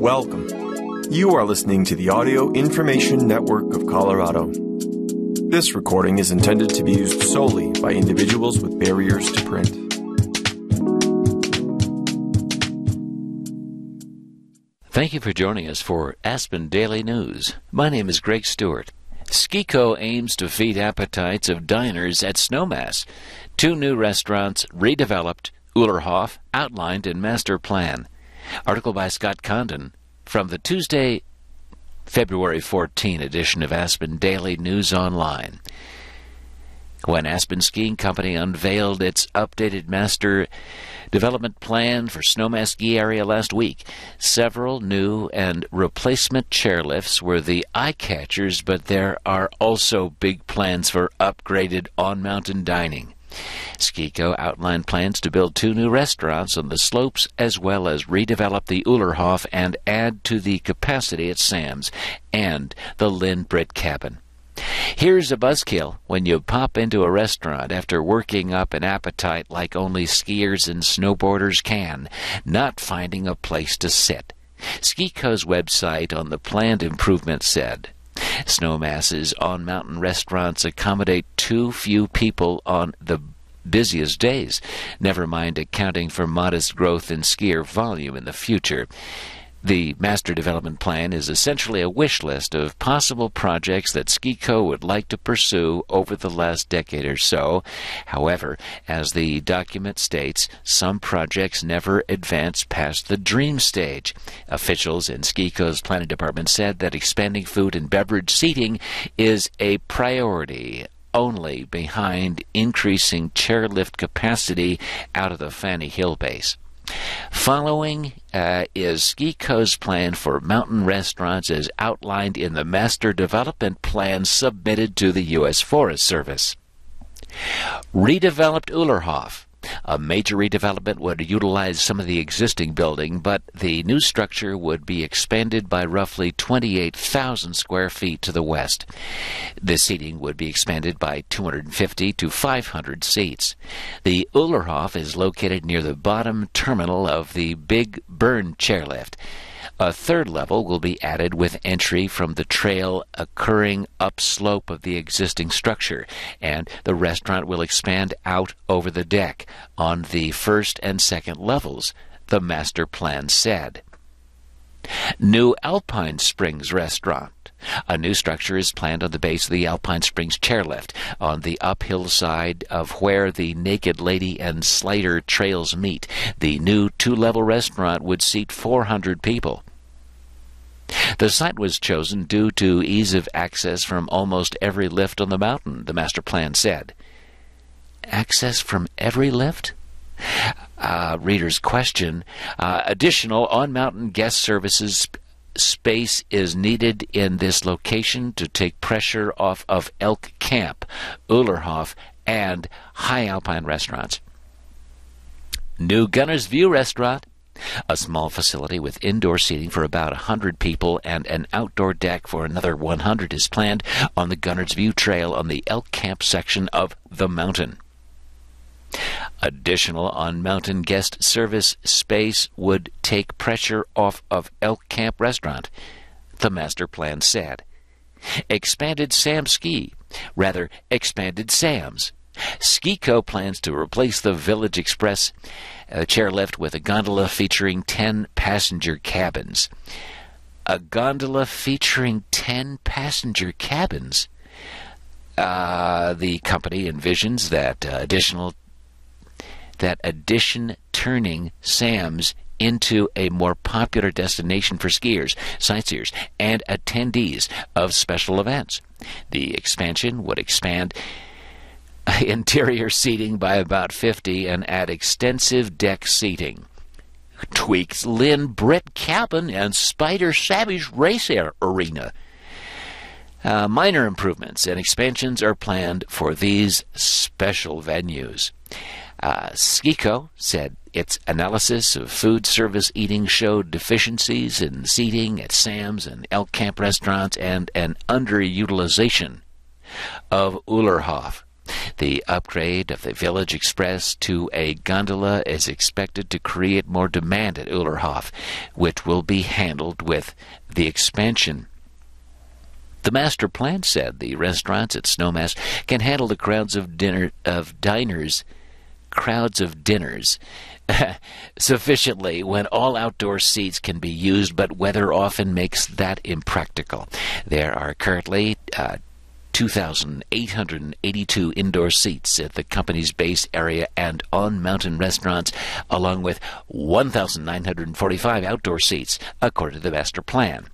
Welcome. You are listening to the Audio Information Network of Colorado. This recording is intended to be used solely by individuals with barriers to print. Thank you for joining us for Aspen Daily News. My name is Greg Stewart. Skico aims to feed appetites of diners at Snowmass. Two new restaurants redeveloped, Ullrhof outlined in master plan. Article by Scott Condon from the Tuesday, February 14 edition of Aspen Daily News Online. When Aspen Skiing Company unveiled its updated master development plan for Snowmass ski area last week, several new and replacement chairlifts were the eye catchers, but there are also big plans for upgraded on mountain dining. Skico outlined plans to build two new restaurants on the slopes as well as redevelop the Ullrhof and add to the capacity at Sam's and the Lynn Britt cabin. Here's a buzzkill when you pop into a restaurant after working up an appetite like only skiers and snowboarders can, not finding a place to sit. Skico's website on the planned improvement said, Snowmass's on mountain restaurants accommodate too few people on the busiest days, never mind accounting for modest growth in skier volume in the future. The Master Development Plan is essentially a wish list of possible projects that Skico would like to pursue over the last decade or so. However, as the document states, some projects never advance past the dream stage. Officials in Skico's planning department said that expanding food and beverage seating is a priority only behind increasing chairlift capacity out of the Fanny Hill base. Following uh, is Skico's plan for mountain restaurants as outlined in the Master Development Plan submitted to the U.S. Forest Service. Redeveloped Ullrhof a major redevelopment would utilize some of the existing building, but the new structure would be expanded by roughly 28,000 square feet to the west. The seating would be expanded by 250 to 500 seats. The Ullrhof is located near the bottom terminal of the Big Burn chairlift. A third level will be added with entry from the trail occurring upslope of the existing structure, and the restaurant will expand out over the deck on the first and second levels, the master plan said. New Alpine Springs Restaurant. A new structure is planned on the base of the Alpine Springs chairlift on the uphill side of where the Naked Lady and Slater trails meet. The new two level restaurant would seat 400 people. The site was chosen due to ease of access from almost every lift on the mountain, the master plan said. Access from every lift? Uh, reader's question. Uh, additional on mountain guest services space is needed in this location to take pressure off of Elk Camp, Ullrhof, and High Alpine restaurants. New Gunner's View restaurant a small facility with indoor seating for about 100 people and an outdoor deck for another 100 is planned on the Gunner's View Trail on the Elk Camp section of the mountain. Additional on mountain guest service space would take pressure off of Elk Camp Restaurant, the master plan said. Expanded Sam Ski, rather, expanded Sam's. Skico plans to replace the Village Express a chairlift with a gondola featuring 10 passenger cabins. A gondola featuring 10 passenger cabins. Uh, the company envisions that uh, additional that addition turning Sam's into a more popular destination for skiers, sightseers, and attendees of special events. The expansion would expand interior seating by about 50 and add extensive deck seating. Tweaks Lynn Britt cabin and Spider Sabich race Air arena. Uh, minor improvements and expansions are planned for these special venues. Uh, Skico said its analysis of food service eating showed deficiencies in seating at Sam's and Elk Camp restaurants and an underutilization of Ullrhof The upgrade of the Village Express to a gondola is expected to create more demand at Ullrhof, which will be handled with the expansion. The master plan said the restaurants at Snowmass can handle the crowds of dinner of diners crowds of dinners sufficiently when all outdoor seats can be used, but weather often makes that impractical. There are currently uh, 2,882 indoor seats at the company's base area and on mountain restaurants, along with 1,945 outdoor seats, according to the master plan.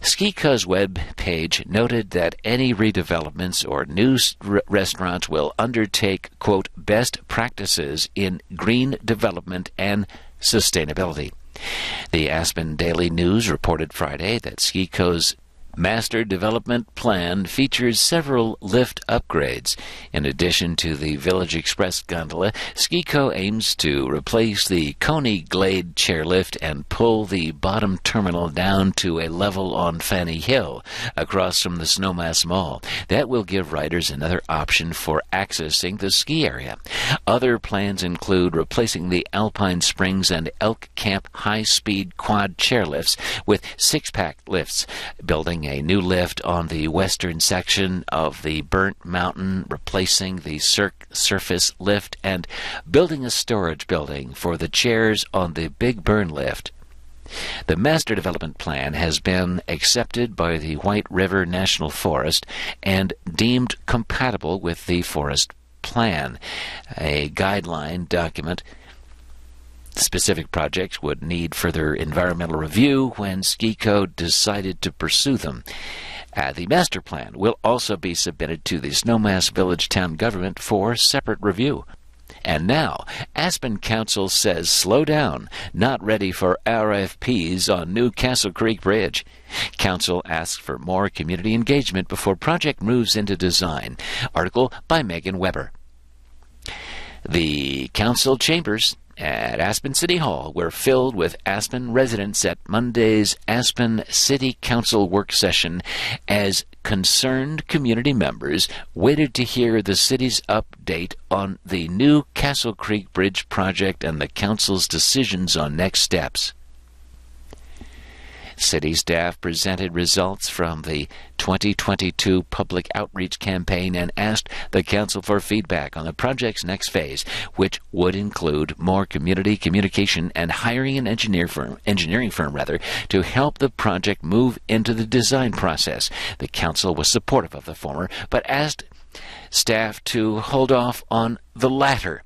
SkiCo's web page noted that any redevelopments or new r- restaurants will undertake, quote, best practices in green development and sustainability. The Aspen Daily News reported Friday that SkiCo's Master Development Plan features several lift upgrades. In addition to the Village Express gondola, SkiCo aims to replace the Coney Glade chairlift and pull the bottom terminal down to a level on Fanny Hill across from the Snowmass Mall. That will give riders another option for accessing the ski area. Other plans include replacing the Alpine Springs and Elk Camp high speed quad chairlifts with six pack lifts, building a new lift on the western section of the Burnt Mountain, replacing the sur- surface lift, and building a storage building for the chairs on the Big Burn lift. The Master Development Plan has been accepted by the White River National Forest and deemed compatible with the Forest Plan, a guideline document Specific projects would need further environmental review when Ski SkiCo decided to pursue them. Uh, the master plan will also be submitted to the Snowmass Village Town Government for separate review. And now, Aspen Council says slow down, not ready for RFPs on new Castle Creek Bridge. Council asks for more community engagement before project moves into design. Article by Megan Weber. The council chambers at Aspen City Hall were filled with Aspen residents at Monday's Aspen City Council work session as concerned community members waited to hear the city's update on the new Castle Creek Bridge project and the council's decisions on next steps. City staff presented results from the 2022 public outreach campaign and asked the council for feedback on the project's next phase, which would include more community communication and hiring an engineer firm, engineering firm rather, to help the project move into the design process. The council was supportive of the former, but asked staff to hold off on the latter.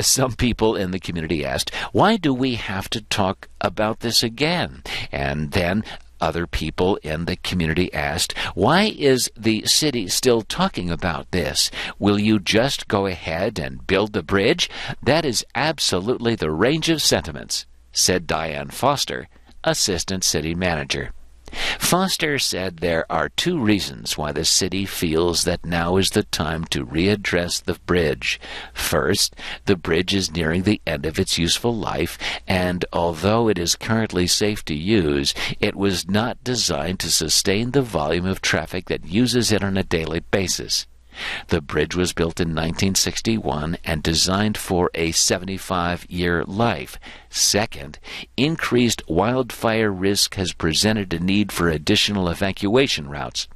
Some people in the community asked, Why do we have to talk about this again? And then other people in the community asked, Why is the city still talking about this? Will you just go ahead and build the bridge? That is absolutely the range of sentiments, said Diane Foster, Assistant City Manager. Foster said there are two reasons why the city feels that now is the time to readdress the bridge. First, the bridge is nearing the end of its useful life, and although it is currently safe to use, it was not designed to sustain the volume of traffic that uses it on a daily basis. The bridge was built in 1961 and designed for a 75 year life. Second, increased wildfire risk has presented a need for additional evacuation routes.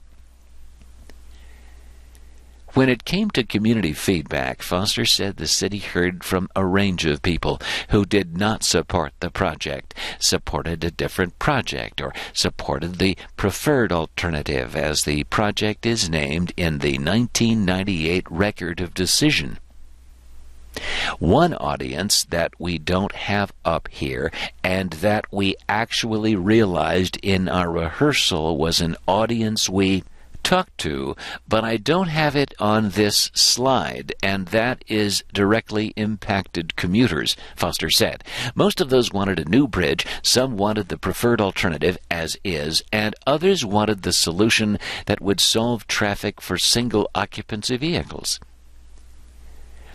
When it came to community feedback, Foster said the city heard from a range of people who did not support the project, supported a different project, or supported the preferred alternative, as the project is named in the 1998 Record of Decision. One audience that we don't have up here and that we actually realized in our rehearsal was an audience we talked to, but I don't have it on this slide, and that is directly impacted commuters, Foster said. Most of those wanted a new bridge, some wanted the preferred alternative as is, and others wanted the solution that would solve traffic for single occupancy vehicles.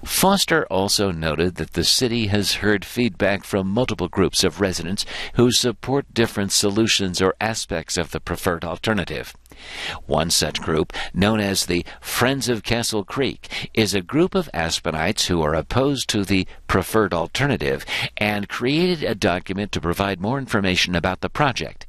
Foster also noted that the city has heard feedback from multiple groups of residents who support different solutions or aspects of the preferred alternative. One such group, known as the Friends of Castle Creek, is a group of Aspenites who are opposed to the preferred alternative and created a document to provide more information about the project.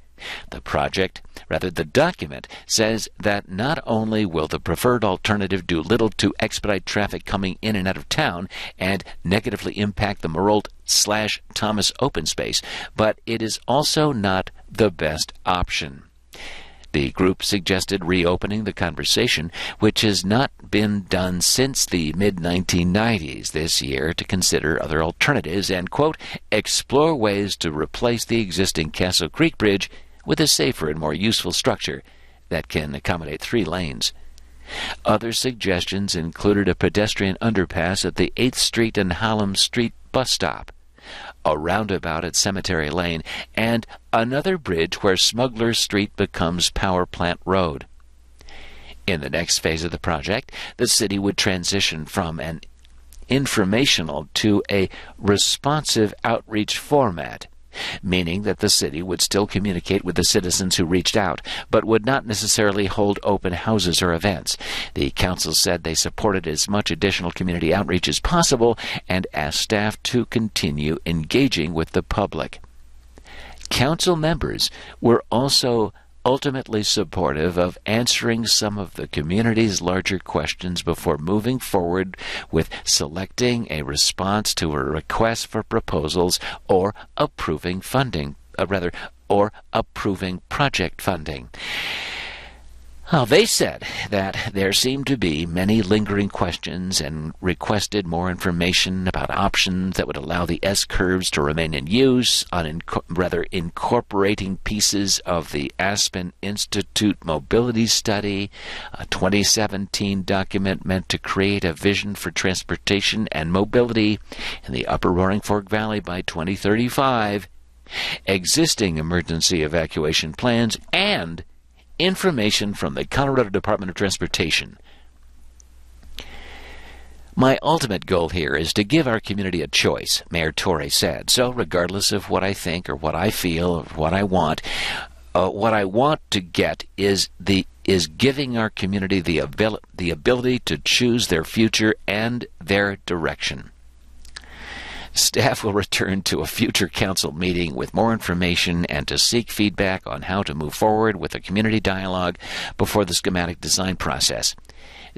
The project, rather the document, says that not only will the preferred alternative do little to expedite traffic coming in and out of town and negatively impact the Marolt slash Thomas open space, but it is also not the best option. The group suggested reopening the conversation, which has not been done since the mid 1990s this year, to consider other alternatives and, quote, explore ways to replace the existing Castle Creek Bridge with a safer and more useful structure that can accommodate three lanes. Other suggestions included a pedestrian underpass at the 8th Street and Hallam Street bus stop, a roundabout at Cemetery Lane, and another bridge where Smuggler Street becomes Power Plant Road. In the next phase of the project, the city would transition from an informational to a responsive outreach format, meaning that the city would still communicate with the citizens who reached out, but would not necessarily hold open houses or events. The council said they supported as much additional community outreach as possible and asked staff to continue engaging with the public. Council members were also ultimately supportive of answering some of the community's larger questions before moving forward with selecting a response to a request for proposals or approving funding, uh, rather, or approving project funding. They said that there seemed to be many lingering questions and requested more information about options that would allow the S curves to remain in use, on inco- rather incorporating pieces of the Aspen Institute Mobility Study, a 2017 document meant to create a vision for transportation and mobility in the Upper Roaring Fork Valley by 2035, existing emergency evacuation plans, and information from the Colorado Department of Transportation. My ultimate goal here is to give our community a choice, Mayor Torre said. So, regardless of what I think or what I feel or what I want, uh, what I want to get is the is giving our community the abil- the ability to choose their future and their direction. Staff will return to a future council meeting with more information and to seek feedback on how to move forward with a community dialogue before the schematic design process.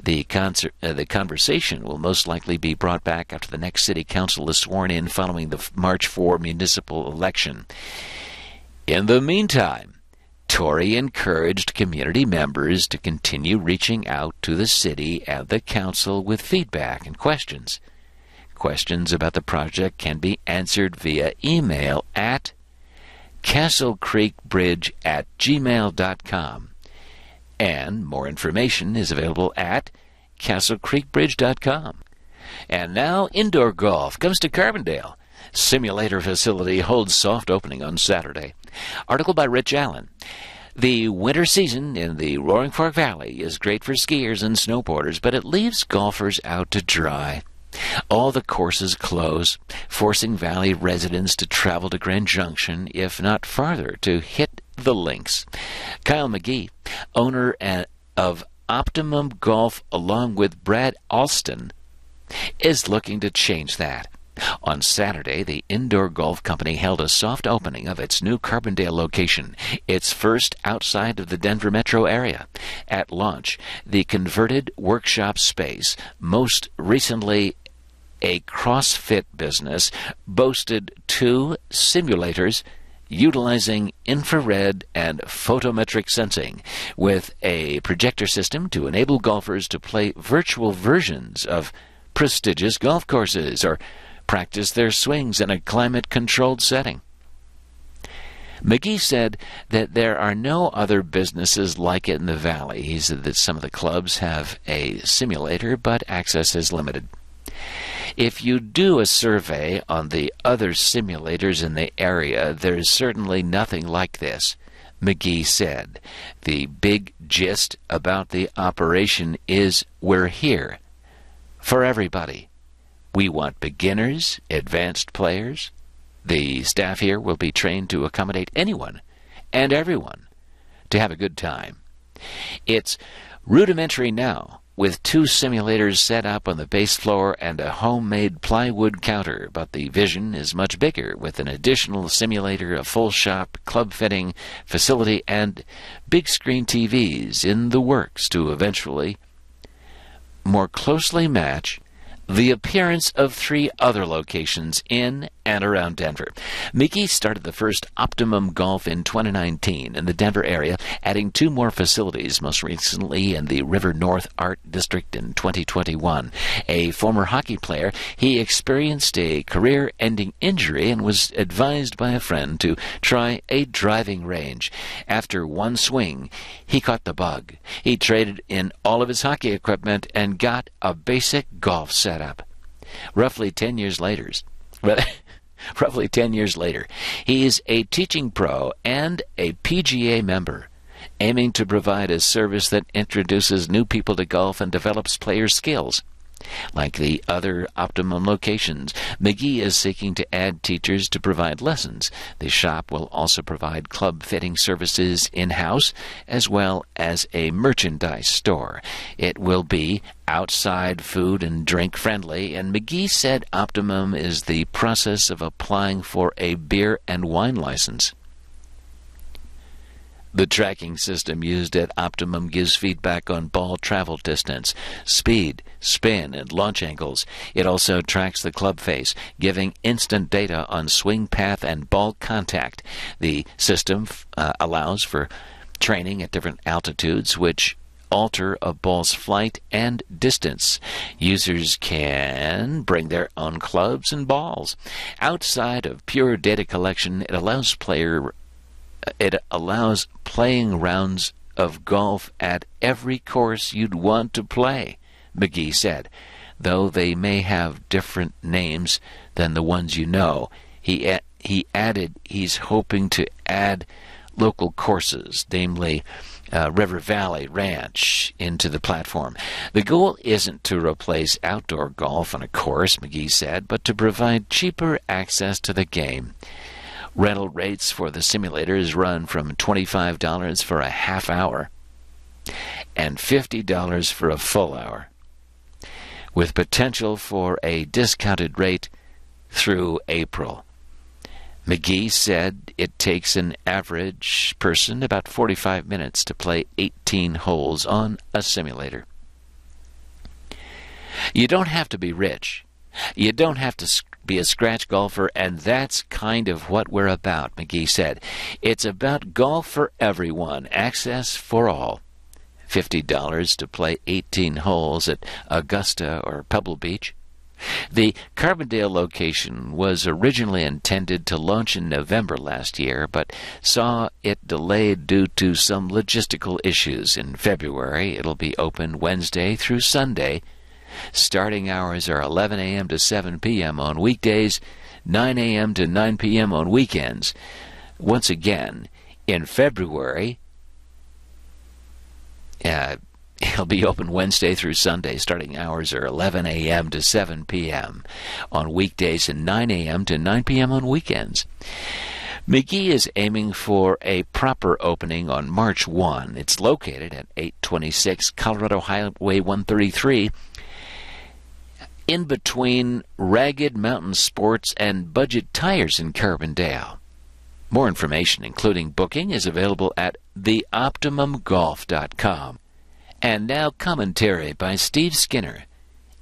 The, concert, uh, the conversation will most likely be brought back after the next city council is sworn in following the March 4 municipal election. In the meantime, Torre encouraged community members to continue reaching out to the city and the council with feedback and questions. Questions about the project can be answered via email at castlecreekbridge at gmail.com. And more information is available at castlecreekbridge.com. And now, indoor golf comes to Carbondale. Simulator facility holds soft opening on Saturday. Article by Rich Allen. The winter season in the Roaring Fork Valley is great for skiers and snowboarders, but it leaves golfers out to dry. All the courses close, forcing Valley residents to travel to Grand Junction, if not farther, to hit the links. Kyle McGee, owner of Optimum Golf, along with Brad Alston, is looking to change that. On Saturday, the indoor golf company held a soft opening of its new Carbondale location, its first outside of the Denver metro area. At launch, the converted workshop space, most recently a CrossFit business, boasted two simulators utilizing infrared and photometric sensing with a projector system to enable golfers to play virtual versions of prestigious golf courses or practice their swings in a climate controlled setting. McGee said that there are no other businesses like it in the valley. He said that some of the clubs have a simulator, but access is limited. If you do a survey on the other simulators in the area, there is certainly nothing like this. McGee said. The big gist about the operation is we're here for everybody. We want beginners, advanced players. The staff here will be trained to accommodate anyone and everyone to have a good time. It's rudimentary now, with two simulators set up on the base floor and a homemade plywood counter, but the vision is much bigger with an additional simulator, a full shop, club fitting facility, and big screen TVs in the works to eventually more closely match the appearance of three other locations in and around Denver. McGee started the first Optimum Golf in 2019 in the Denver area, adding two more facilities, most recently in the River North Art District in 2021. A former hockey player, he experienced a career ending injury and was advised by a friend to try a driving range. After one swing, he caught the bug. He traded in all of his hockey equipment and got a basic golf setup. Roughly 10 years later, roughly 10 years later. He's a teaching pro and a PGA member, aiming to provide a service that introduces new people to golf and develops player skills. Like the other Optimum locations, McGee is seeking to add teachers to provide lessons. The shop will also provide club fitting services in house as well as a merchandise store. It will be outside food and drink friendly, and McGee said Optimum is the process of applying for a beer and wine license. The tracking system used at Optimum gives feedback on ball travel distance, speed, spin, and launch angles. It also tracks the club face, giving instant data on swing path and ball contact. The system uh, allows for training at different altitudes, which alter a ball's flight and distance. Users can bring their own clubs and balls. Outside of pure data collection, it allows player it allows playing rounds of golf at every course you'd want to play, McGee said. Though they may have different names than the ones you know, he, a- he added he's hoping to add local courses, namely uh, River Valley Ranch, into the platform. The goal isn't to replace outdoor golf on a course, McGee said, but to provide cheaper access to the game. Rental rates for the simulators run from $25 for a half hour and $50 for a full hour, with potential for a discounted rate through April. McGee said it takes an average person about 45 minutes to play 18 holes on a simulator. You don't have to be rich. You don't have to be a scratch golfer, and that's kind of what we're about, McGee said. It's about golf for everyone, access for all. $50 to play 18 holes at Augusta or Pebble Beach. The Carbondale location was originally intended to launch in November last year, but saw it delayed due to some logistical issues. In February, it'll be open Wednesday through Sunday Starting hours are 11 a.m. to 7 p.m. on weekdays, 9 a.m. to 9 p.m. on weekends. Once again, in February, uh, it'll be open Wednesday through Sunday. Starting hours are 11 a.m. to 7 p.m. on weekdays and 9 a.m. to 9 p.m. on weekends. McGee is aiming for a proper opening on March 1. It's located at 826 Colorado Highway 133 in between Ragged Mountain Sports and Budget Tires in Carbondale. More information, including booking, is available at theoptimumgolf.com. And now commentary by Steve Skinner.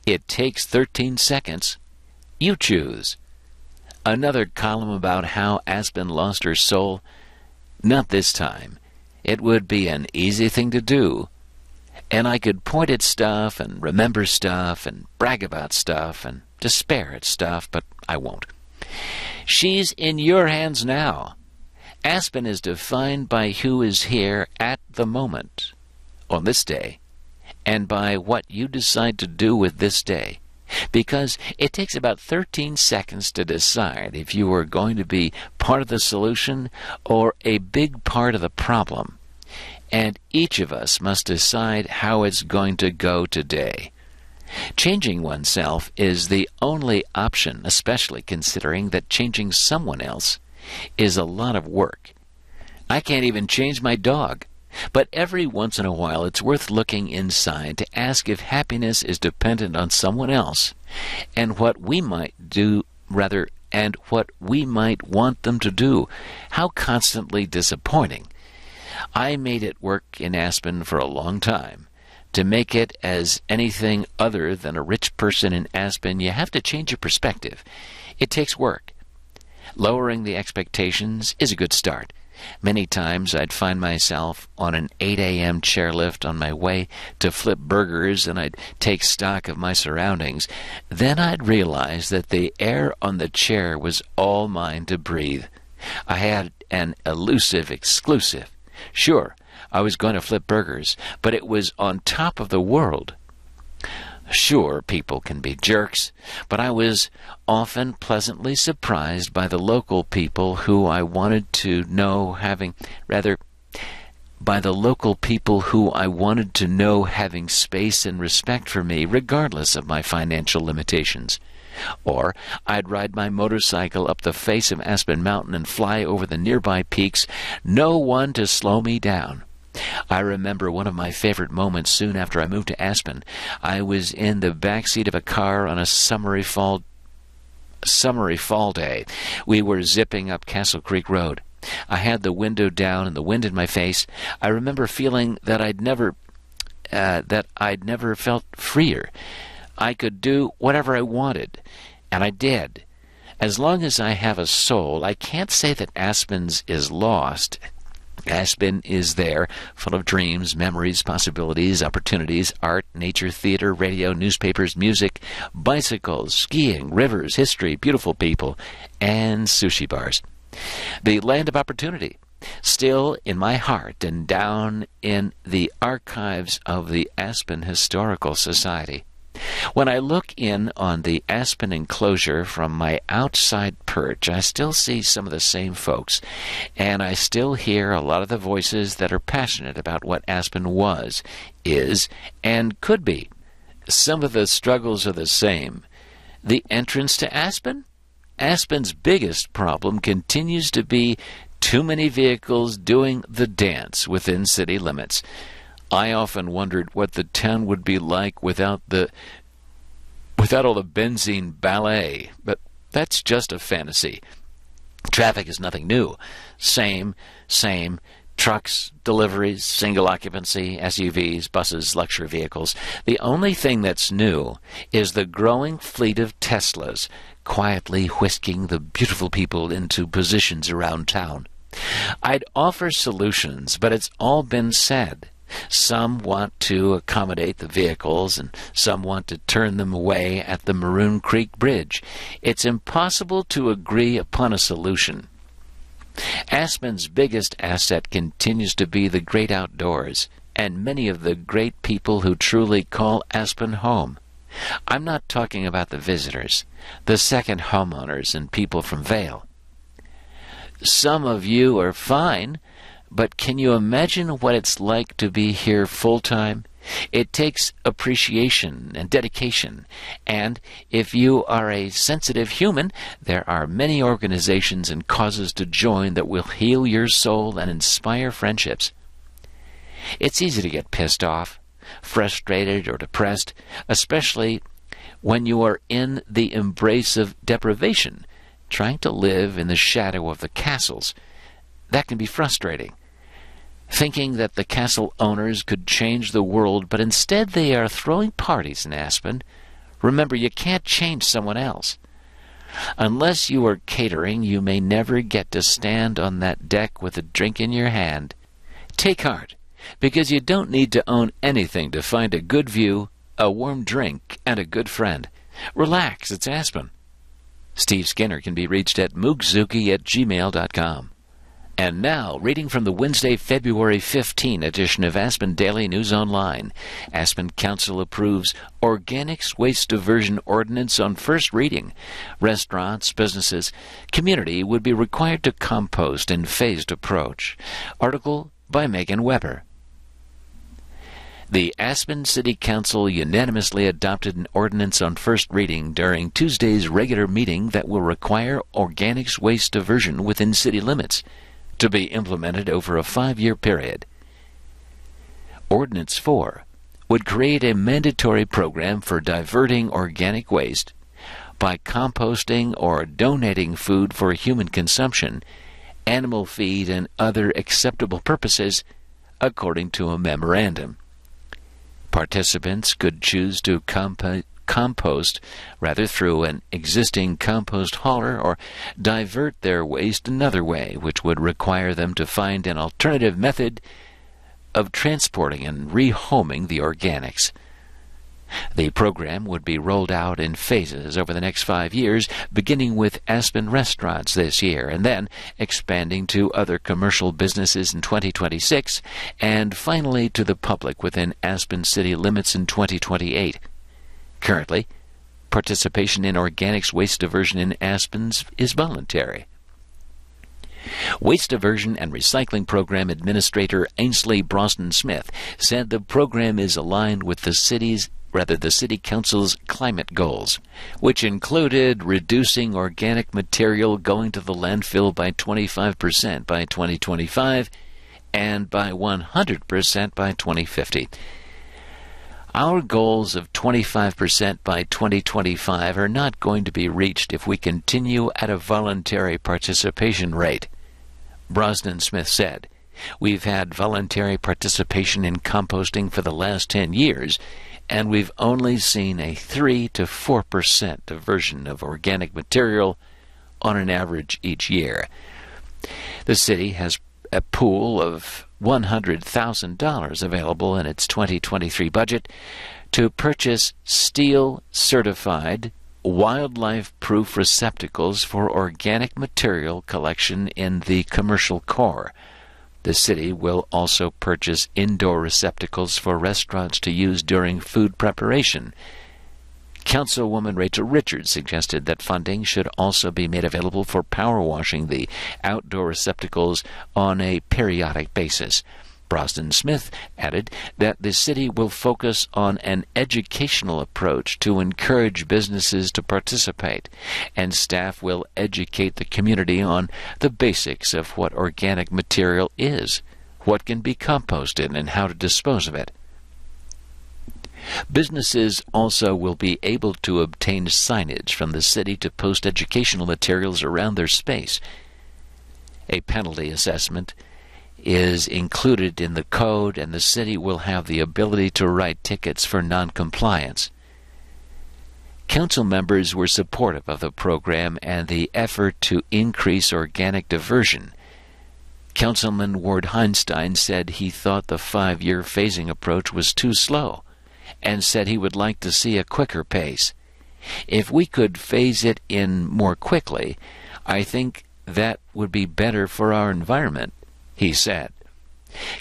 It takes 13 seconds. You choose. Another column about how Aspen lost her soul? Not this time. It would be an easy thing to do and I could point at stuff and remember stuff and brag about stuff and despair at stuff, but I won't. She's in your hands now. Aspen is defined by who is here at the moment, on this day, and by what you decide to do with this day. Because it takes about 13 seconds to decide if you are going to be part of the solution or a big part of the problem and each of us must decide how it's going to go today. Changing oneself is the only option, especially considering that changing someone else is a lot of work. I can't even change my dog. But every once in a while, it's worth looking inside to ask if happiness is dependent on someone else and what we might do, rather, and what we might want them to do. How constantly disappointing. I made it work in Aspen for a long time. To make it as anything other than a rich person in Aspen, you have to change your perspective. It takes work. Lowering the expectations is a good start. Many times I'd find myself on an 8 a.m. chairlift on my way to flip burgers and I'd take stock of my surroundings. Then I'd realize that the air on the chair was all mine to breathe. I had an elusive exclusive. Sure, I was going to flip burgers, but it was on top of the world. Sure, people can be jerks, but I was often pleasantly surprised by the local people who I wanted to know having, rather, by the local people who I wanted to know having space and respect for me, regardless of my financial limitations. Or I'd ride my motorcycle up the face of Aspen Mountain and fly over the nearby peaks, no one to slow me down. I remember one of my favorite moments soon after I moved to Aspen. I was in the back seat of a car on a summery fall summery fall day. We were zipping up Castle Creek Road. I had the window down and the wind in my face. I remember feeling that I'd never uh, that I'd never felt freer. I could do whatever I wanted, and I did. As long as I have a soul, I can't say that Aspen's is lost. Aspen is there, full of dreams, memories, possibilities, opportunities, art, nature, theater, radio, newspapers, music, bicycles, skiing, rivers, history, beautiful people, and sushi bars. The land of opportunity, still in my heart and down in the archives of the Aspen Historical Society. When I look in on the Aspen enclosure from my outside perch, I still see some of the same folks, and I still hear a lot of the voices that are passionate about what Aspen was, is, and could be. Some of the struggles are the same. The entrance to Aspen? Aspen's biggest problem continues to be too many vehicles doing the dance within city limits. I often wondered what the town would be like without the without all the benzene ballet, but that's just a fantasy. Traffic is nothing new. Same, same. Trucks, deliveries, single occupancy, SUVs, buses, luxury vehicles. The only thing that's new is the growing fleet of Teslas quietly whisking the beautiful people into positions around town. I'd offer solutions, but it's all been said. Some want to accommodate the vehicles, and some want to turn them away at the Maroon Creek Bridge. It's impossible to agree upon a solution. Aspen's biggest asset continues to be the great outdoors, and many of the great people who truly call Aspen home. I'm not talking about the visitors, the second homeowners and people from Vail. Some of you are fine but can you imagine what it's like to be here full time? It takes appreciation and dedication. And if you are a sensitive human, there are many organizations and causes to join that will heal your soul and inspire friendships. It's easy to get pissed off, frustrated, or depressed, especially when you are in the embrace of deprivation, trying to live in the shadow of the castles. That can be frustrating thinking that the castle owners could change the world, but instead they are throwing parties in Aspen. Remember, you can't change someone else. Unless you are catering, you may never get to stand on that deck with a drink in your hand. Take heart, because you don't need to own anything to find a good view, a warm drink, and a good friend. Relax, it's Aspen. Steve Skinner can be reached at moogzuki at gmail.com. And now, reading from the Wednesday, February 15 edition of Aspen Daily News Online. Aspen Council approves Organics Waste Diversion Ordinance on first reading. Restaurants, businesses, community would be required to compost in phased approach. Article by Megan Weber. The Aspen City Council unanimously adopted an ordinance on first reading during Tuesday's regular meeting that will require organics waste diversion within city limits to be implemented over a five year period. Ordinance 4 would create a mandatory program for diverting organic waste by composting or donating food for human consumption, animal feed, and other acceptable purposes, according to a memorandum. Participants could choose to comp- compost rather through an existing compost hauler or divert their waste another way, which would require them to find an alternative method of transporting and rehoming the organics. The program would be rolled out in phases over the next five years, beginning with Aspen restaurants this year, and then expanding to other commercial businesses in 2026, and finally to the public within Aspen city limits in 2028. Currently, participation in organics waste diversion in Aspens is voluntary. Waste Diversion and Recycling Program Administrator Ainsley Brosnan Smith said the program is aligned with the city's rather the City Council's climate goals, which included reducing organic material going to the landfill by 25% by 2025 and by 100% by 2050. Our goals of 25% by 2025 are not going to be reached if we continue at a voluntary participation rate, Brosnan Smith said. We've had voluntary participation in composting for the last 10 years, and we've only seen a 3 to 4% diversion of organic material on an average each year. The city has a pool of $100,000 available in its 2023 budget to purchase steel certified wildlife proof receptacles for organic material collection in the commercial core. The city will also purchase indoor receptacles for restaurants to use during food preparation. Councilwoman Rachel Richards suggested that funding should also be made available for power washing the outdoor receptacles on a periodic basis. Brosnan Smith added that the city will focus on an educational approach to encourage businesses to participate, and staff will educate the community on the basics of what organic material is, what can be composted, and how to dispose of it. Businesses also will be able to obtain signage from the city to post educational materials around their space. A penalty assessment is included in the code, and the city will have the ability to write tickets for noncompliance. Council members were supportive of the program and the effort to increase organic diversion. Councilman Ward Hauenstein said he thought the five year phasing approach was too slow and said he would like to see a quicker pace. If we could phase it in more quickly, I think that would be better for our environment he said.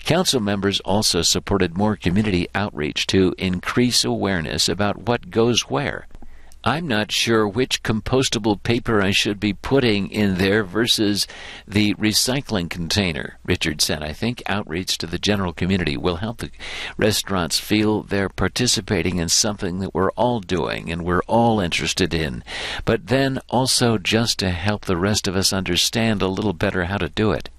Council members also supported more community outreach to increase awareness about what goes where. I'm not sure which compostable paper I should be putting in there versus the recycling container, Richard said. I think outreach to the general community will help the restaurants feel they're participating in something that we're all doing and we're all interested in, but then also just to help the rest of us understand a little better how to do it.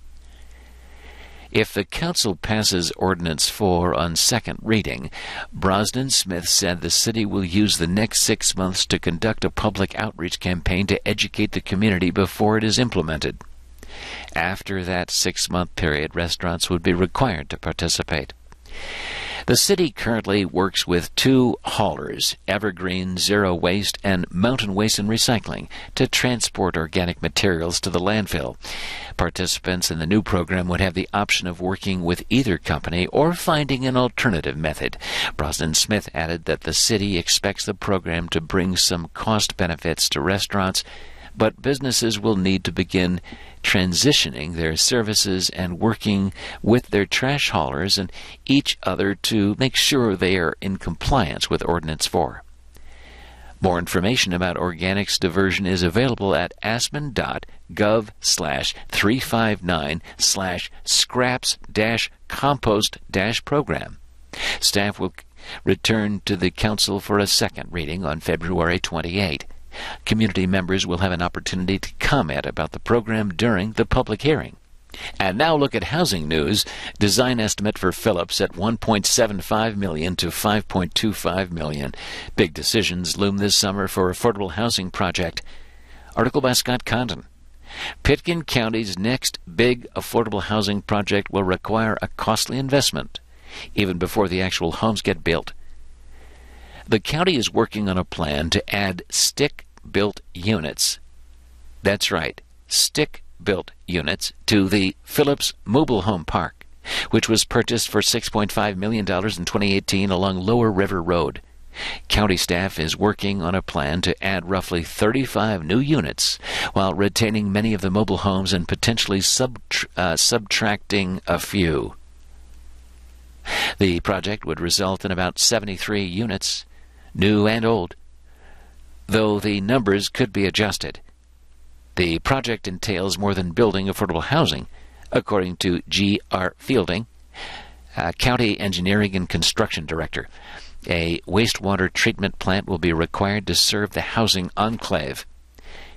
If the Council passes Ordinance 4 on second reading, Brosnan Smith said the city will use the next six months to conduct a public outreach campaign to educate the community before it is implemented. After that six month period, restaurants would be required to participate. The city currently works with two haulers, Evergreen Zero Waste and Mountain Waste and Recycling, to transport organic materials to the landfill. Participants in the new program would have the option of working with either company or finding an alternative method. Brosnan Smith added that the city expects the program to bring some cost benefits to restaurants but businesses will need to begin transitioning their services and working with their trash haulers and each other to make sure they are in compliance with Ordinance 4. More information about organics diversion is available at aspen.gov slash 359 slash scraps dash compost dash program. Staff will return to the Council for a second reading on February 28. Community members will have an opportunity to comment about the program during the public hearing. And now look at housing news. Design estimate for Phillips at 1.75 million to 5.25 million. Big decisions loom this summer for affordable housing project. Article by Scott Condon. Pitkin County's next big affordable housing project will require a costly investment, even before the actual homes get built. The county is working on a plan to add stick built units. That's right, stick built units to the Phillips Mobile Home Park, which was purchased for $6.5 million in 2018 along Lower River Road. County staff is working on a plan to add roughly 35 new units while retaining many of the mobile homes and potentially uh, subtracting a few. The project would result in about 73 units, new and old, though the numbers could be adjusted. The project entails more than building affordable housing, according to G.R. Fielding, County Engineering and Construction Director. A wastewater treatment plant will be required to serve the housing enclave.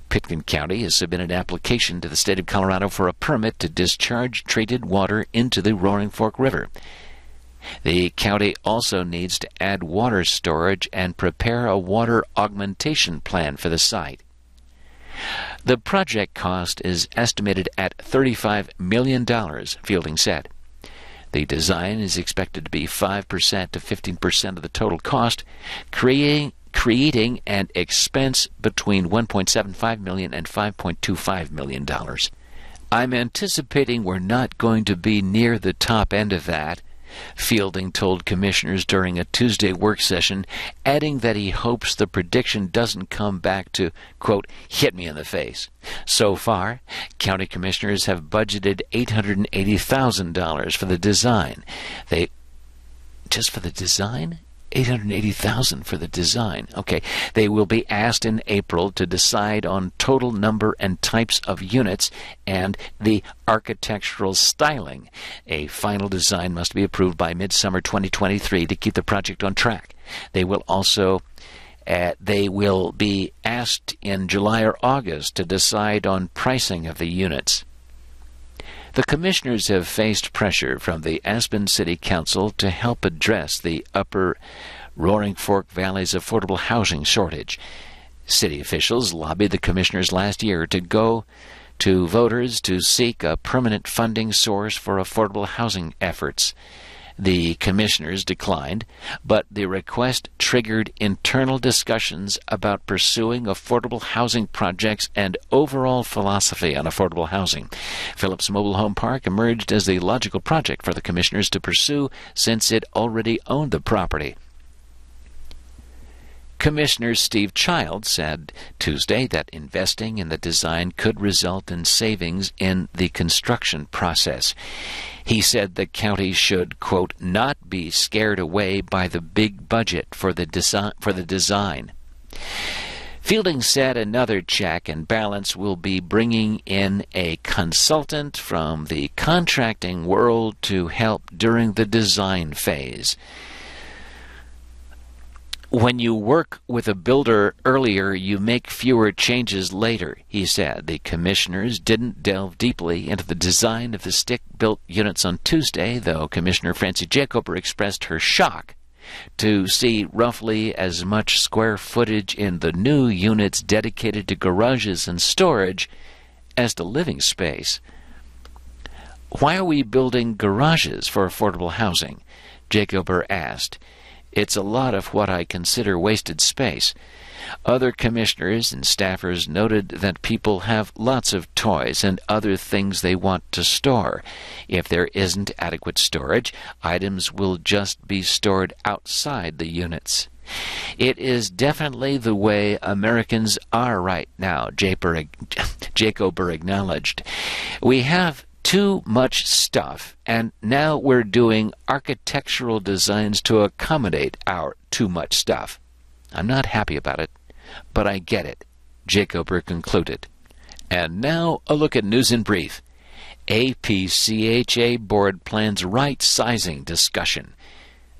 Pitkin County has submitted an application to the state of Colorado for a permit to discharge treated water into the Roaring Fork River. The county also needs to add water storage and prepare a water augmentation plan for the site. The project cost is estimated at $35 million, Fielding said. The design is expected to be 5% to 15% of the total cost, creating creating an expense between $1.75 million and $5.25 million. I'm anticipating we're not going to be near the top end of that, Fielding told commissioners during a Tuesday work session, adding that he hopes the prediction doesn't come back to, quote, hit me in the face. So far, county commissioners have budgeted $880,000 for the design. They just for the design? 880,000 for the design. Okay, they will be asked in April to decide on total number and types of units and the architectural styling. A final design must be approved by midsummer 2023 to keep the project on track. They will also uh, they will be asked in July or August to decide on pricing of the units. The commissioners have faced pressure from the Aspen City Council to help address the upper Roaring Fork Valley's affordable housing shortage. City officials lobbied the commissioners last year to go to voters to seek a permanent funding source for affordable housing efforts. The commissioners declined, but the request triggered internal discussions about pursuing affordable housing projects and overall philosophy on affordable housing. Phillips Mobile Home Park emerged as the logical project for the commissioners to pursue since it already owned the property. Commissioner Steve Child said Tuesday that investing in the design could result in savings in the construction process. He said the county should, quote, not be scared away by the big budget for the, desi- for the design. Fielding said another check and balance will be bringing in a consultant from the contracting world to help during the design phase. When you work with a builder earlier, you make fewer changes later, he said. The commissioners didn't delve deeply into the design of the stick built units on Tuesday, though Commissioner Francie Jacober expressed her shock to see roughly as much square footage in the new units dedicated to garages and storage as to living space. Why are we building garages for affordable housing? Jacober asked. It's a lot of what I consider wasted space. Other commissioners and staffers noted that people have lots of toys and other things they want to store. If there isn't adequate storage, items will just be stored outside the units. It is definitely the way Americans are right now, Jacober acknowledged. We have too much stuff, and now we're doing architectural designs to accommodate our too much stuff. I'm not happy about it, but I get it, Jacober concluded. And now a look at news in brief. APCHA board plans right sizing discussion.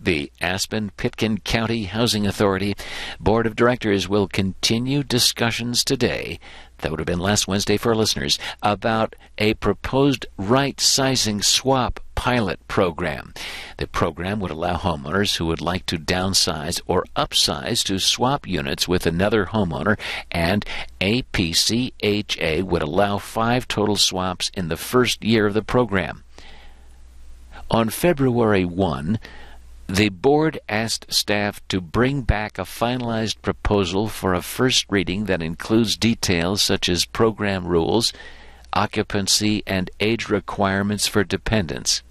The Aspen Pitkin County Housing Authority Board of Directors will continue discussions today, that would have been last Wednesday for listeners, about a proposed right sizing swap pilot program. The program would allow homeowners who would like to downsize or upsize to swap units with another homeowner, and APCHA would allow five total swaps in the first year of the program. On February 1, the board asked staff to bring back a finalized proposal for a first reading that includes details such as program rules, occupancy, and age requirements for dependents.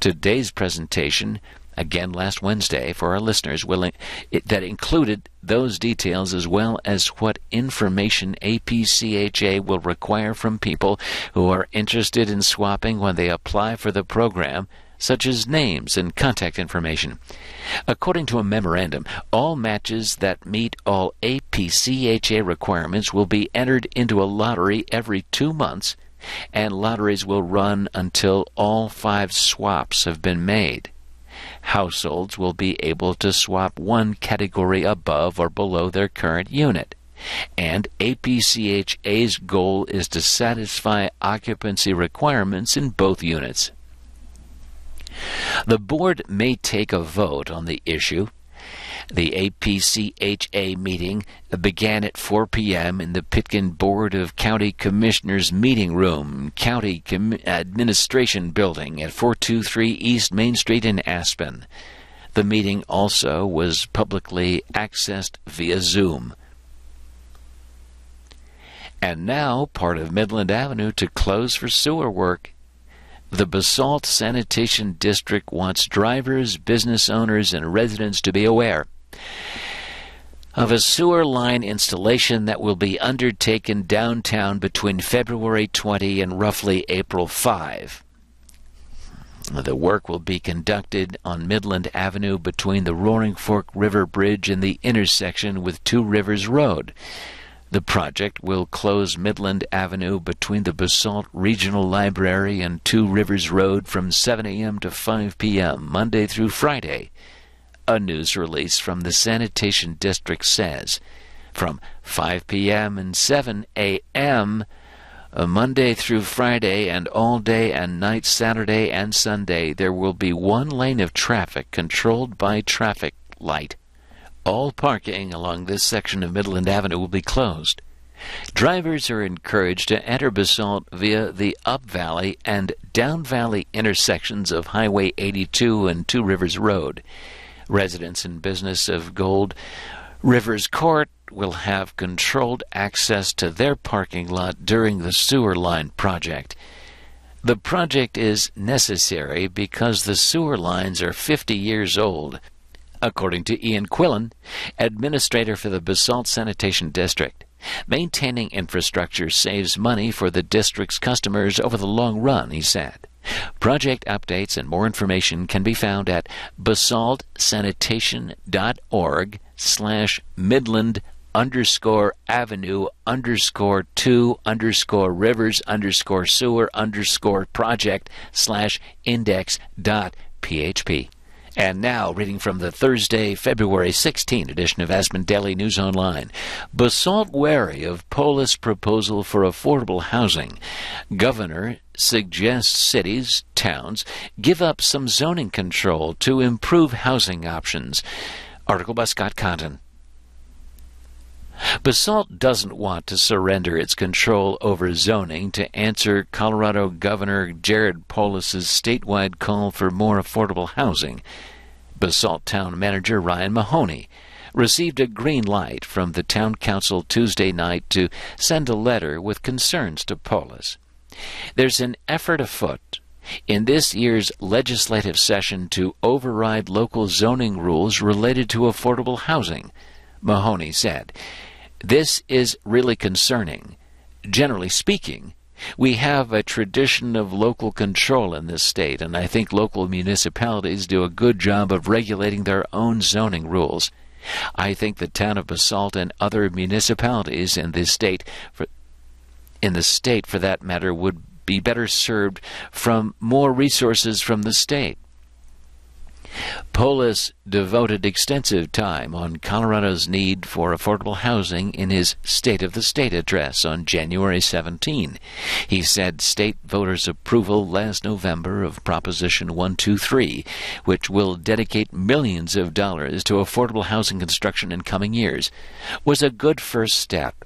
Today's presentation, again last Wednesday for our listeners, will, it, that included those details as well as what information APCHA will require from people who are interested in swapping when they apply for the program such as names and contact information. According to a memorandum, all matches that meet all APCHA requirements will be entered into a lottery every two months, and lotteries will run until all five swaps have been made. Households will be able to swap one category above or below their current unit and APCHA's goal is to satisfy occupancy requirements in both units. The board may take a vote on the issue. The APCHA meeting began at 4 p.m. in the Pitkin Board of County Commissioners meeting room, County Com- Administration Building at 423 East Main Street in Aspen. The meeting also was publicly accessed via Zoom. And now part of Midland Avenue to close for sewer work. The Basalt Sanitation District wants drivers, business owners, and residents to be aware of a sewer line installation that will be undertaken downtown between February 20 and roughly April 5. The work will be conducted on Midland Avenue between the Roaring Fork River Bridge and the intersection with Two Rivers Road. The project will close Midland Avenue between the Basalt Regional Library and Two Rivers Road from 7 a.m. to 5 p.m. Monday through Friday. A news release from the Sanitation District says from 5 p.m. and 7 a.m. Uh, Monday through Friday and all day and night Saturday and Sunday there will be one lane of traffic controlled by traffic light. All parking along this section of Midland Avenue will be closed. Drivers are encouraged to enter Basalt via the Up Valley and Down Valley intersections of Highway 82 and Two Rivers Road. Residents and business of Gold Rivers Court will have controlled access to their parking lot during the sewer line project. The project is necessary because the sewer lines are 50 years old according to Ian Quillen, administrator for the Basalt Sanitation District. Maintaining infrastructure saves money for the district's customers over the long run, he said. Project updates and more information can be found at basaltsanitation.org slash midland underscore avenue underscore two underscore rivers underscore sewer underscore project slash index dot php. And now, reading from the Thursday, February 16 edition of Aspen Daily News Online. Basalt wary of Polis proposal for affordable housing. Governor suggests cities, towns, give up some zoning control to improve housing options. Article by Scott Condon. Basalt doesn't want to surrender its control over zoning to answer Colorado Governor Jared Polis's statewide call for more affordable housing. Basalt Town Manager Ryan Mahoney received a green light from the Town Council Tuesday night to send a letter with concerns to Polis. There's an effort afoot in this year's legislative session to override local zoning rules related to affordable housing, Mahoney said. This is really concerning. Generally speaking, we have a tradition of local control in this state, and I think local municipalities do a good job of regulating their own zoning rules. I think the town of Basalt and other municipalities in this state, for, in the state for that matter, would be better served from more resources from the state. Polis devoted extensive time on Colorado's need for affordable housing in his State of the State address on January 17. He said state voters' approval last November of Proposition 123, which will dedicate millions of dollars to affordable housing construction in coming years, was a good first step.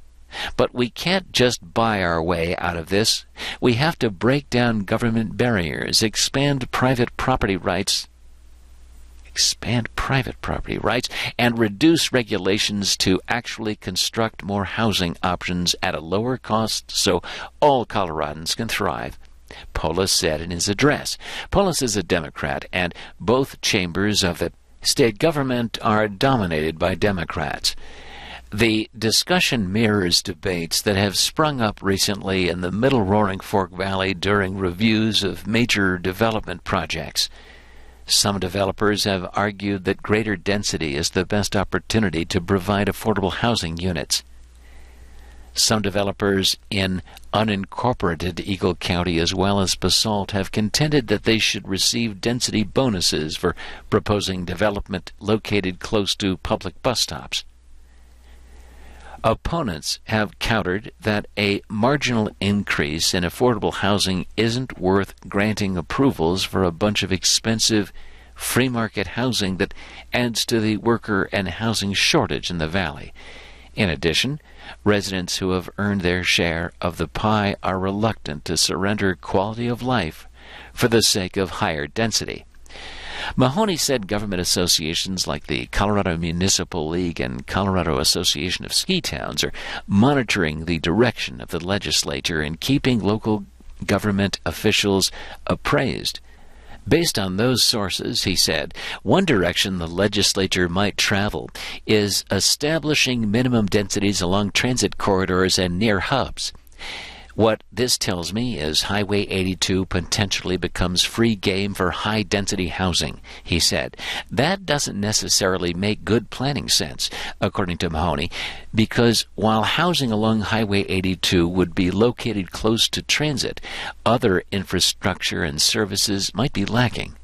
But we can't just buy our way out of this. We have to break down government barriers, expand private property rights, expand private property rights, and reduce regulations to actually construct more housing options at a lower cost so all Coloradans can thrive. Polis said in his address. Polis is a Democrat, and both chambers of the state government are dominated by Democrats. The discussion mirrors debates that have sprung up recently in the Middle Roaring Fork Valley during reviews of major development projects. Some developers have argued that greater density is the best opportunity to provide affordable housing units. Some developers in unincorporated Eagle County as well as Basalt have contended that they should receive density bonuses for proposing development located close to public bus stops. Opponents have countered that a marginal increase in affordable housing isn't worth granting approvals for a bunch of expensive free market housing that adds to the worker and housing shortage in the valley. In addition, residents who have earned their share of the pie are reluctant to surrender quality of life for the sake of higher density. Mahoney said government associations like the Colorado Municipal League and Colorado Association of Ski Towns are monitoring the direction of the legislature and keeping local government officials appraised. Based on those sources, he said, one direction the legislature might travel is establishing minimum densities along transit corridors and near hubs. What this tells me is Highway 82 potentially becomes free game for high density housing, he said. That doesn't necessarily make good planning sense, according to Mahoney, because while housing along Highway 82 would be located close to transit, other infrastructure and services might be lacking.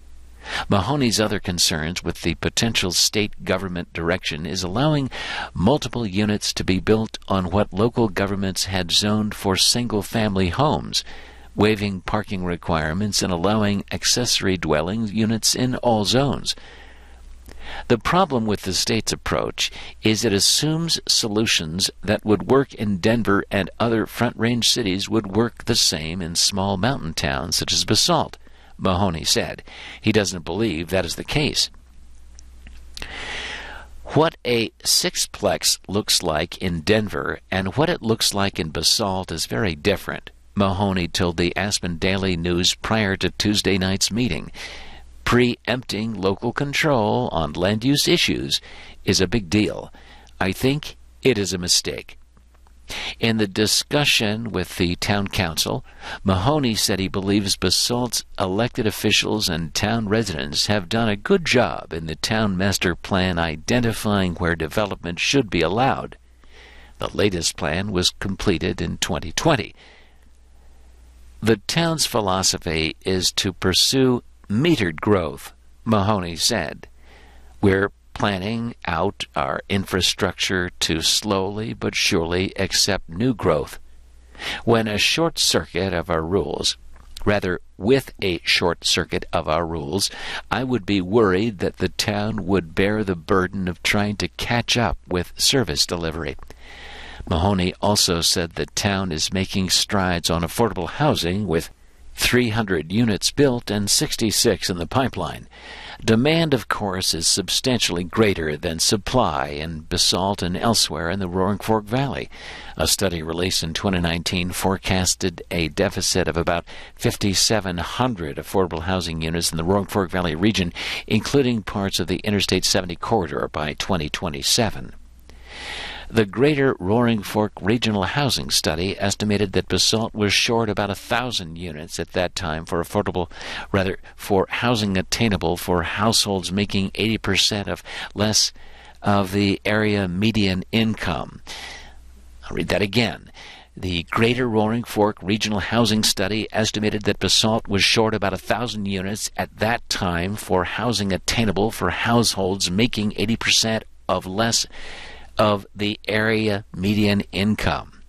Mahoney's other concerns with the potential state government direction is allowing multiple units to be built on what local governments had zoned for single family homes, waiving parking requirements and allowing accessory dwelling units in all zones. The problem with the state's approach is it assumes solutions that would work in Denver and other Front Range cities would work the same in small mountain towns such as Basalt. Mahoney said. He doesn't believe that is the case. What a sixplex looks like in Denver and what it looks like in Basalt is very different, Mahoney told the Aspen Daily News prior to Tuesday night's meeting. Preempting local control on land use issues is a big deal. I think it is a mistake. In the discussion with the town council, Mahoney said he believes Basalt's elected officials and town residents have done a good job in the town master plan identifying where development should be allowed. The latest plan was completed in 2020. The town's philosophy is to pursue metered growth, Mahoney said. We're planning out our infrastructure to slowly but surely accept new growth. When a short circuit of our rules, rather with a short circuit of our rules, I would be worried that the town would bear the burden of trying to catch up with service delivery. Mahoney also said the town is making strides on affordable housing with 300 units built and 66 in the pipeline. Demand, of course, is substantially greater than supply in basalt and elsewhere in the Roaring Fork Valley. A study released in 2019 forecasted a deficit of about 5,700 affordable housing units in the Roaring Fork Valley region, including parts of the Interstate 70 corridor by 2027. The Greater Roaring Fork Regional Housing Study estimated that Basalt was short about a thousand units at that time for affordable, rather, for housing attainable for households making 80% of less of the area median income. I'll read that again. The Greater Roaring Fork Regional Housing Study estimated that Basalt was short about a thousand units at that time for housing attainable for households making 80% of less of the area median income.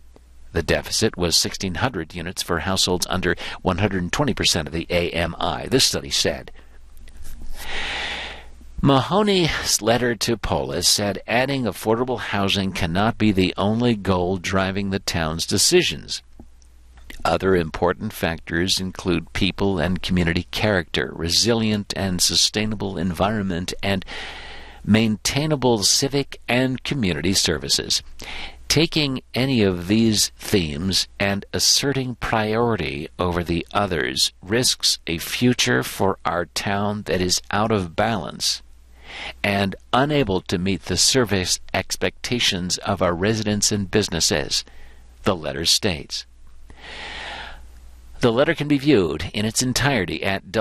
The deficit was 1,600 units for households under 120% of the AMI, this study said. Mahoney's letter to Polis said adding affordable housing cannot be the only goal driving the town's decisions. Other important factors include people and community character, resilient and sustainable environment, and maintainable civic and community services. Taking any of these themes and asserting priority over the others risks a future for our town that is out of balance and unable to meet the service expectations of our residents and businesses, the letter states. The letter can be viewed in its entirety at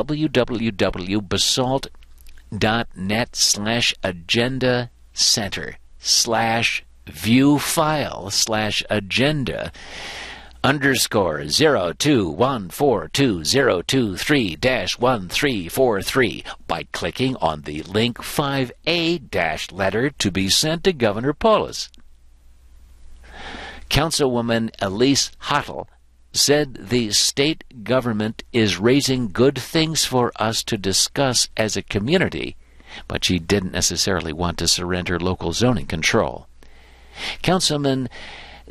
www.basalt.net slash agenda center slash view file slash agenda underscore zero two one four two zero two three dash one three four three by clicking on the link 5A dash letter to be sent to Governor Polis. Councilwoman Elyse Hottel said the state government is raising good things for us to discuss as a community, but she didn't necessarily want to surrender local zoning control. Councilman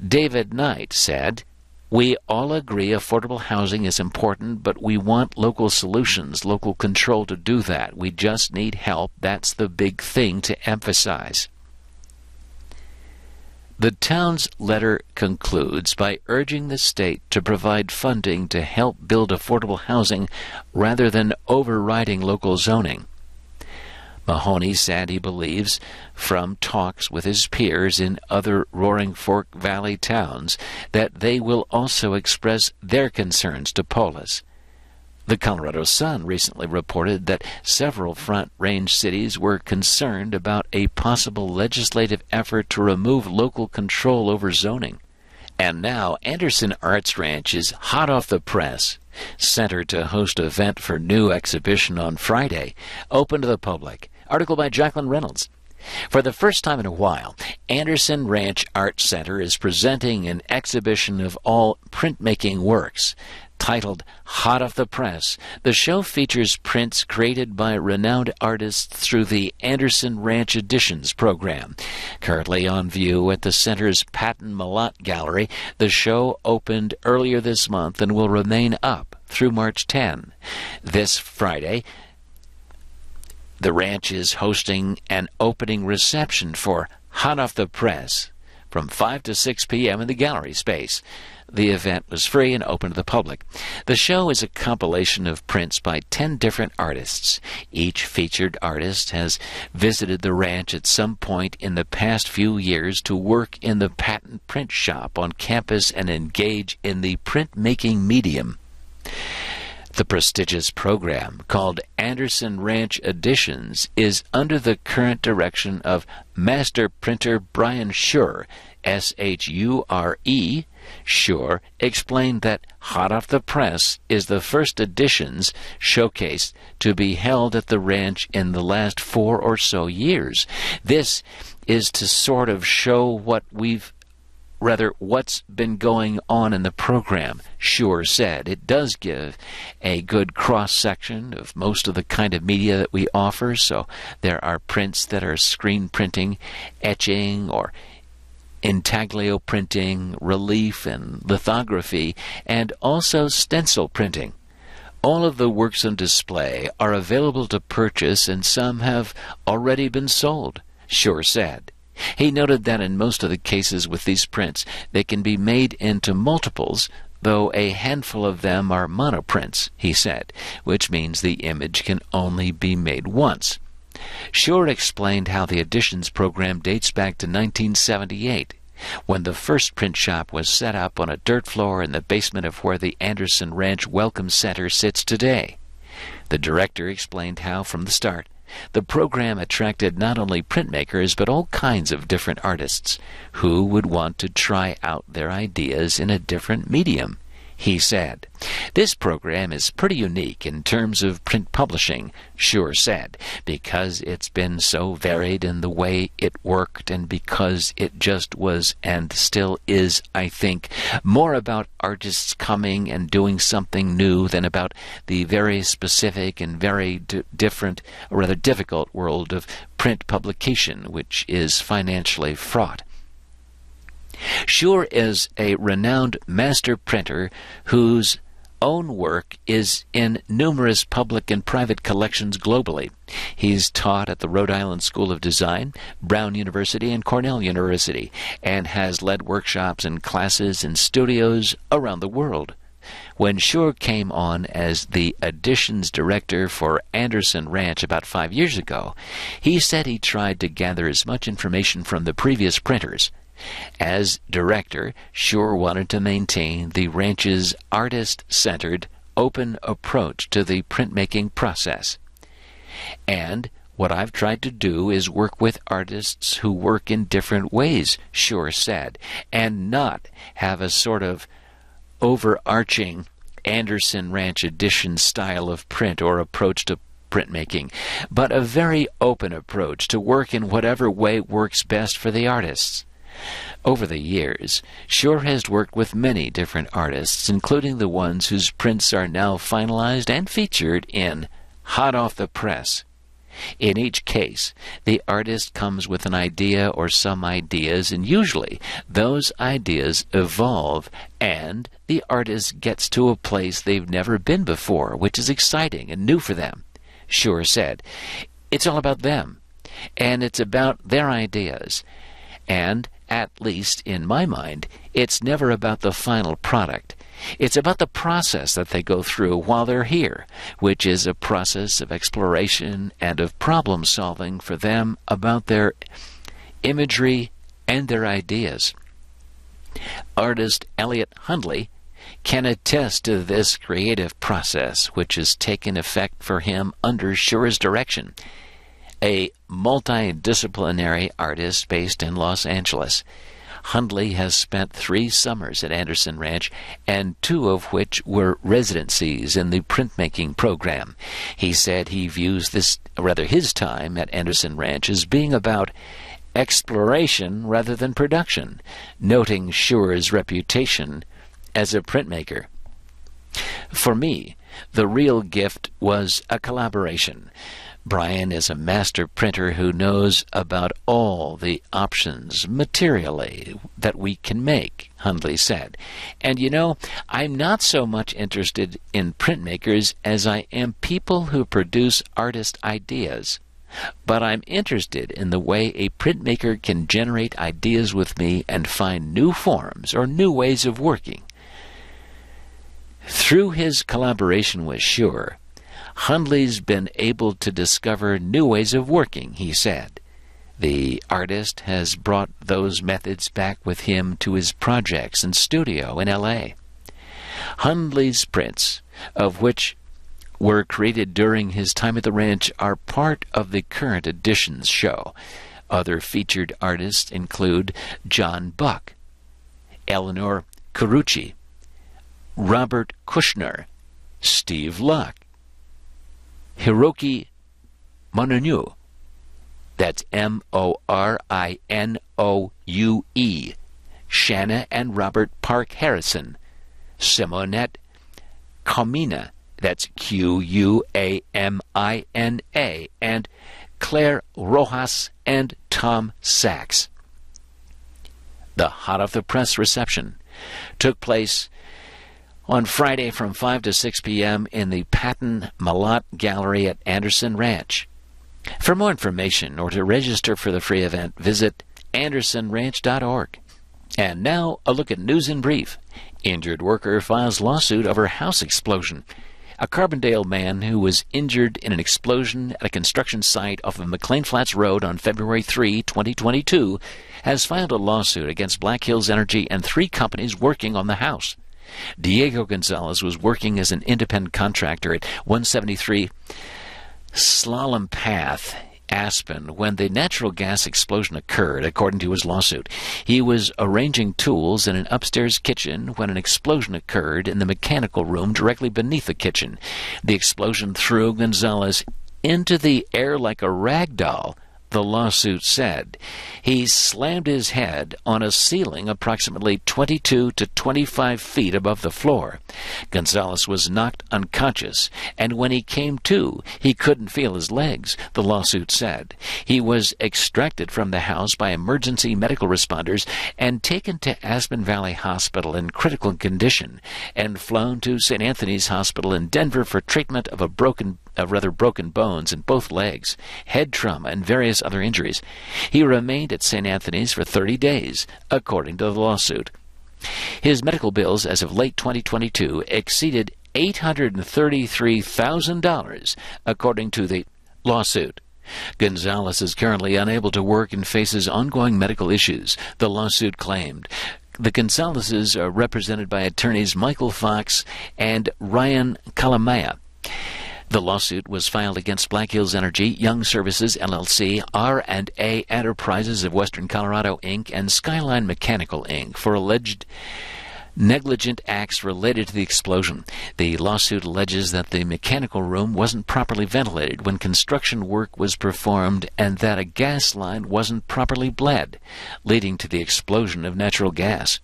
David Knight said, we all agree affordable housing is important, but we want local solutions, local control to do that. We just need help. That's the big thing to emphasize. The town's letter concludes by urging the state to provide funding to help build affordable housing rather than overriding local zoning. Mahoney said he believes from talks with his peers in other Roaring Fork Valley towns that they will also express their concerns to Polis. The Colorado Sun recently reported that several Front Range cities were concerned about a possible legislative effort to remove local control over zoning. And now Anderson Arts Ranch is hot off the press. Center to host event for new exhibition on Friday, open to the public. Article by Jacqueline Reynolds. For the first time in a while, Anderson Ranch Art Center is presenting an exhibition of all printmaking works. Titled Hot Off the Press, the show features prints created by renowned artists through the Anderson Ranch Editions program. Currently on view at the center's Patton Malott Gallery, the show opened earlier this month and will remain up through March 10. This Friday, the ranch is hosting an opening reception for Hot Off the Press from 5 to 6 p.m. in the gallery space. The event was free and open to the public. The show is a compilation of prints by 10 different artists. Each featured artist has visited the ranch at some point in the past few years to work in the Patton print shop on campus and engage in the printmaking medium. The prestigious program, called Anderson Ranch Editions, is under the current direction of master printer Brian Shure, S H U R E. Shure explained that Hot Off the Press is the first editions showcase to be held at the ranch in the last four or so years. This is to sort of show what we've rather what's been going on in the program. Shure said it does give a good cross section of most of the kind of media that we offer. So there are prints that are screen printing, etching, or intaglio printing, relief and lithography, and also stencil printing. All of the works on display are available to purchase, and some have already been sold, Shure said. He noted that in most of the cases with these prints, they can be made into multiples, though a handful of them are monoprints, he said, which means the image can only be made once. Shure explained how the editions program dates back to 1978, when the first print shop was set up on a dirt floor in the basement of where the Anderson Ranch Welcome Center sits today. The director explained how, from the start, the program attracted not only printmakers but all kinds of different artists who would want to try out their ideas in a different medium he said. This program is pretty unique in terms of print publishing, Shure said, because it's been so varied in the way it worked and because it just was and still is, I think, more about artists coming and doing something new than about the very specific and very d- different, or rather difficult world of print publication, which is financially fraught. Shure is a renowned master printer whose own work is in numerous public and private collections globally. He's taught at the Rhode Island School of Design, Brown University, and Cornell University, and has led workshops and classes in studios around the world. When Shure came on as the editions director for Anderson Ranch about five years ago, he said he tried to gather as much information from the previous printers as director, Shure wanted to maintain the ranch's artist centered, open approach to the printmaking process. And what I've tried to do is work with artists who work in different ways, Shure said, and not have a sort of overarching Anderson Ranch edition style of print or approach to printmaking, but a very open approach to work in whatever way works best for the artists. Over the years, Shure has worked with many different artists, including the ones whose prints are now finalized and featured in Hot Off the Press. In each case, the artist comes with an idea or some ideas, and usually those ideas evolve, and the artist gets to a place they've never been before, which is exciting and new for them. Shure said, It's all about them, and it's about their ideas. And at least in my mind, it's never about the final product. It's about the process that they go through while they're here, which is a process of exploration and of problem solving for them about their imagery and their ideas. Artist Elliott Hundley can attest to this creative process which has taken effect for him under Shure's direction a multidisciplinary artist based in Los Angeles. Hundley has spent three summers at Anderson Ranch, and two of which were residencies in the printmaking program. He said he views this, rather his time at Anderson Ranch, as being about exploration rather than production, noting Shure's reputation as a printmaker. For me, the real gift was a collaboration. Brian is a master printer who knows about all the options materially that we can make, Hundley said. And you know, I'm not so much interested in printmakers as I am people who produce artist ideas. But I'm interested in the way a printmaker can generate ideas with me and find new forms or new ways of working. Through his collaboration with Shure, Hundley's been able to discover new ways of working, he said. The artist has brought those methods back with him to his projects and studio in LA. Hundley's prints, of which were created during his time at the ranch, are part of the current editions show. Other featured artists include John Buck, Elinor Carucci, Robert Kushner, Steve Luck, Hiroki Morinoue. That's M O R I N O U E. Shana and Robert ParkeHarrison. Simonette Quamina. That's Q U A M I N A. And Clare Rojas and Tom Sachs. The hot off the press reception took place on Friday from 5 to 6 p.m. in the Patton Malott Gallery at Anderson Ranch. For more information or to register for the free event, visit andersonranch.org. And now, a look at news in brief. Injured worker files lawsuit over house explosion. A Carbondale man who was injured in an explosion at a construction site off of McLain Flats Road on February 3, 2022, has filed a lawsuit against Black Hills Energy and three companies working on the house. Diego Gonzalez was working as an independent contractor at 173 Slalom Path Aspen when the natural gas explosion occurred, according to his lawsuit. He was arranging tools in an upstairs kitchen when an explosion occurred in the mechanical room directly beneath the kitchen. The explosion threw Gonzalez into the air like a rag doll the lawsuit said. He slammed his head on a ceiling approximately 22 to 25 feet above the floor. Gonzalez was knocked unconscious, and when he came to, he couldn't feel his legs, the lawsuit said. He was extracted from the house by emergency medical responders and taken to Aspen Valley Hospital in critical condition and flown to St. Anthony's Hospital in Denver for treatment of a broken of rather broken bones in both legs, head trauma, and various other injuries. He remained at St. Anthony's for 30 days, according to the lawsuit. His medical bills as of late 2022 exceeded $833,000, according to the lawsuit. Gonzalez is currently unable to work and faces ongoing medical issues, the lawsuit claimed. The Gonzalezes are represented by attorneys Michael Fox and Ryan Kalamaya. The lawsuit was filed against Black Hills Energy, Young Services LLC, R&A Enterprises of Western Colorado Inc., and Skyline Mechanical Inc. for alleged negligent acts related to the explosion. The lawsuit alleges that the mechanical room wasn't properly ventilated when construction work was performed and that a gas line wasn't properly bled, leading to the explosion of natural gas.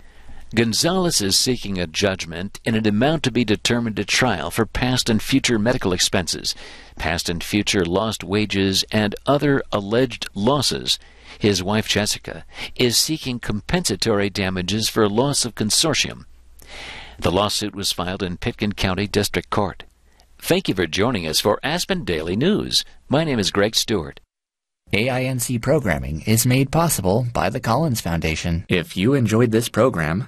Gonzalez is seeking a judgment in an amount to be determined at trial for past and future medical expenses, past and future lost wages, and other alleged losses. His wife Jessica is seeking compensatory damages for loss of consortium. The lawsuit was filed in Pitkin County District Court. Thank you for joining us for Aspen Daily News. My name is Greg Stewart. AINC programming is made possible by the Collins Foundation. If you enjoyed this program,